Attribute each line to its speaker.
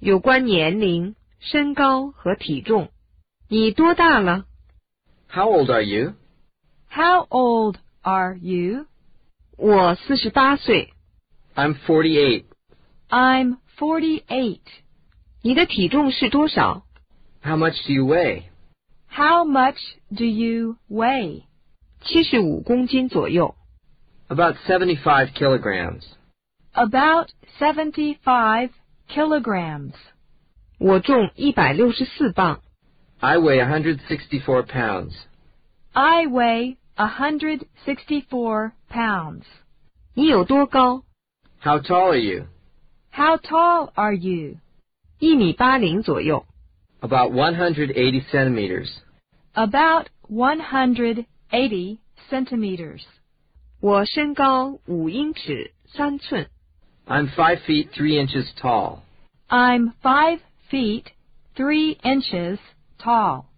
Speaker 1: 有关年龄、身高和体重。你多大了？
Speaker 2: How old are you?
Speaker 3: How old are you?
Speaker 1: 我四十八岁。
Speaker 2: I'm 48.
Speaker 3: I'm 48.
Speaker 1: 你的体重是多少？
Speaker 2: How much do you weigh?
Speaker 3: How much do you weigh?
Speaker 1: 七十五公斤左右。
Speaker 2: About 75 kilograms.
Speaker 3: About 75 kilograms.
Speaker 1: 我重一百六十四磅。
Speaker 2: I weigh 164 pounds.
Speaker 3: I weigh 164 pounds.
Speaker 1: 你有多高？
Speaker 2: How tall are you?
Speaker 3: How tall are you?
Speaker 1: 一米八零左右。
Speaker 2: About 180 centimeters.
Speaker 3: About 180 centimeters.
Speaker 1: 我身高五英尺三寸。
Speaker 2: I'm 5 feet 3 inches tall.
Speaker 3: I'm 5 feet 3 inches tall.